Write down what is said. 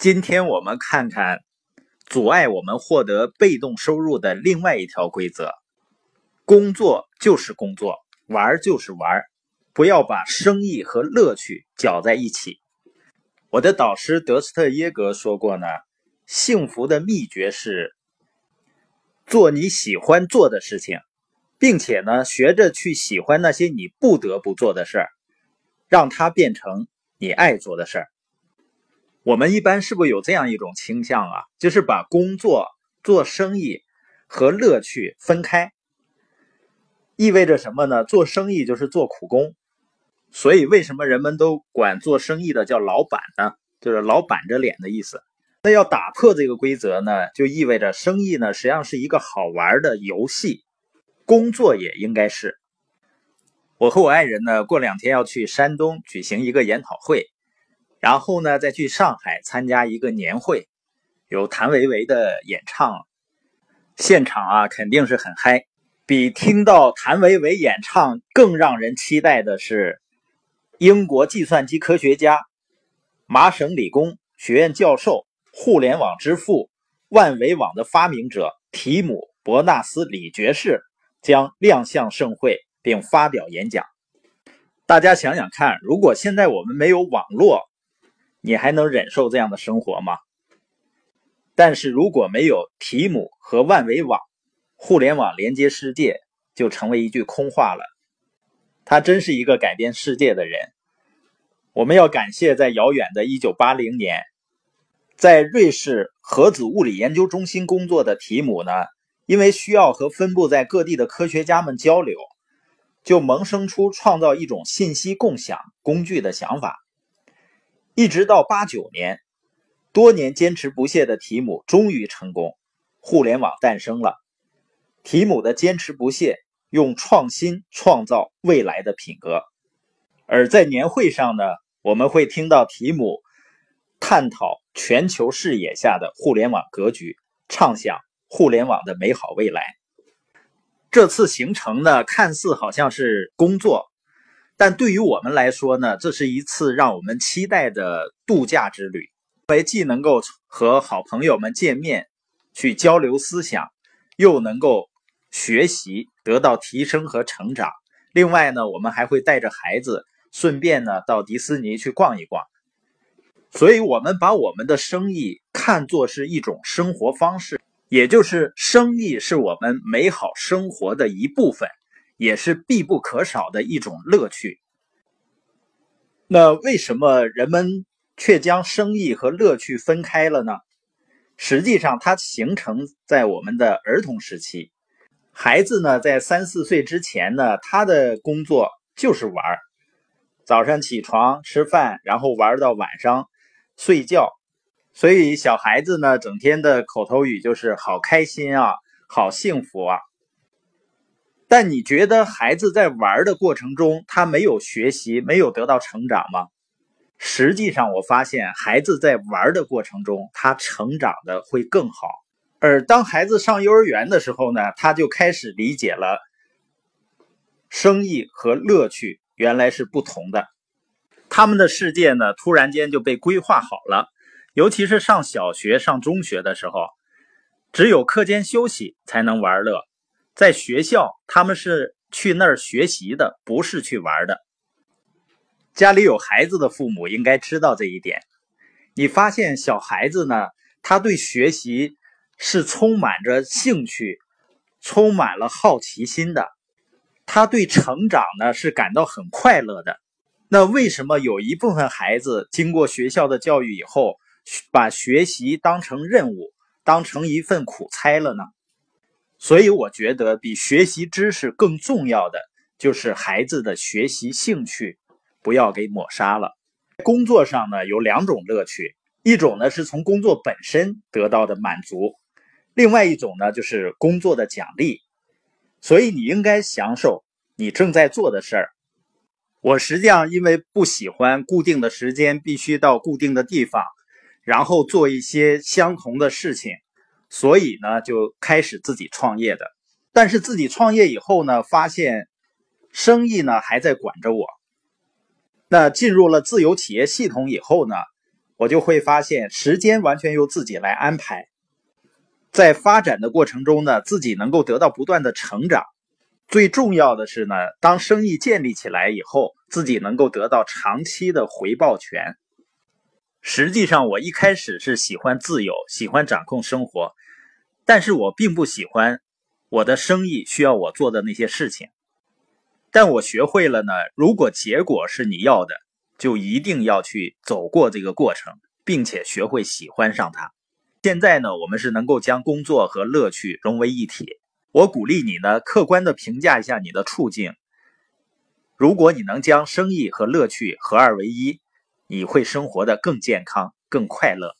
今天我们看看阻碍我们获得被动收入的另外一条规则：工作就是工作，玩就是玩，不要把生意和乐趣搅在一起。我的导师德斯特耶格说过呢，幸福的秘诀是做你喜欢做的事情，并且呢，学着去喜欢那些你不得不做的事儿。让它变成你爱做的事儿。我们一般是不是有这样一种倾向啊？就是把工作、做生意和乐趣分开，意味着什么呢？做生意就是做苦工，所以为什么人们都管做生意的叫老板呢？就是老板着脸的意思。那要打破这个规则呢，就意味着生意呢实际上是一个好玩的游戏，工作也应该是。我和我爱人呢，过两天要去山东举行一个研讨会，然后呢，再去上海参加一个年会，有谭维维的演唱，现场啊肯定是很嗨。比听到谭维维演唱更让人期待的是，英国计算机科学家、麻省理工学院教授、互联网之父、万维网的发明者提姆·伯纳斯李爵士将亮相盛会。并发表演讲。大家想想看，如果现在我们没有网络，你还能忍受这样的生活吗？但是如果没有提姆和万维网，互联网连接世界就成为一句空话了。他真是一个改变世界的人。我们要感谢在遥远的1980年，在瑞士核子物理研究中心工作的提姆呢，因为需要和分布在各地的科学家们交流。就萌生出创造一种信息共享工具的想法，一直到八九年，多年坚持不懈的提姆终于成功，互联网诞生了。提姆的坚持不懈，用创新创造未来的品格。而在年会上呢，我们会听到提姆探讨全球视野下的互联网格局，畅想互联网的美好未来。这次行程呢，看似好像是工作，但对于我们来说呢，这是一次让我们期待的度假之旅。因为既能够和好朋友们见面，去交流思想，又能够学习，得到提升和成长。另外呢，我们还会带着孩子，顺便呢到迪士尼去逛一逛。所以，我们把我们的生意看作是一种生活方式。也就是生意是我们美好生活的一部分，也是必不可少的一种乐趣。那为什么人们却将生意和乐趣分开了呢？实际上，它形成在我们的儿童时期。孩子呢，在三四岁之前呢，他的工作就是玩早上起床吃饭，然后玩到晚上睡觉。所以小孩子呢，整天的口头语就是“好开心啊，好幸福啊”。但你觉得孩子在玩的过程中，他没有学习，没有得到成长吗？实际上，我发现孩子在玩的过程中，他成长的会更好。而当孩子上幼儿园的时候呢，他就开始理解了生意和乐趣原来是不同的。他们的世界呢，突然间就被规划好了。尤其是上小学、上中学的时候，只有课间休息才能玩乐。在学校，他们是去那儿学习的，不是去玩的。家里有孩子的父母应该知道这一点。你发现小孩子呢，他对学习是充满着兴趣，充满了好奇心的。他对成长呢是感到很快乐的。那为什么有一部分孩子经过学校的教育以后？把学习当成任务，当成一份苦差了呢。所以我觉得，比学习知识更重要的就是孩子的学习兴趣，不要给抹杀了。工作上呢，有两种乐趣，一种呢是从工作本身得到的满足，另外一种呢就是工作的奖励。所以你应该享受你正在做的事儿。我实际上因为不喜欢固定的时间，必须到固定的地方。然后做一些相同的事情，所以呢就开始自己创业的。但是自己创业以后呢，发现生意呢还在管着我。那进入了自由企业系统以后呢，我就会发现时间完全由自己来安排。在发展的过程中呢，自己能够得到不断的成长。最重要的是呢，当生意建立起来以后，自己能够得到长期的回报权。实际上，我一开始是喜欢自由，喜欢掌控生活，但是我并不喜欢我的生意需要我做的那些事情。但我学会了呢，如果结果是你要的，就一定要去走过这个过程，并且学会喜欢上它。现在呢，我们是能够将工作和乐趣融为一体。我鼓励你呢，客观的评价一下你的处境。如果你能将生意和乐趣合二为一，你会生活的更健康、更快乐。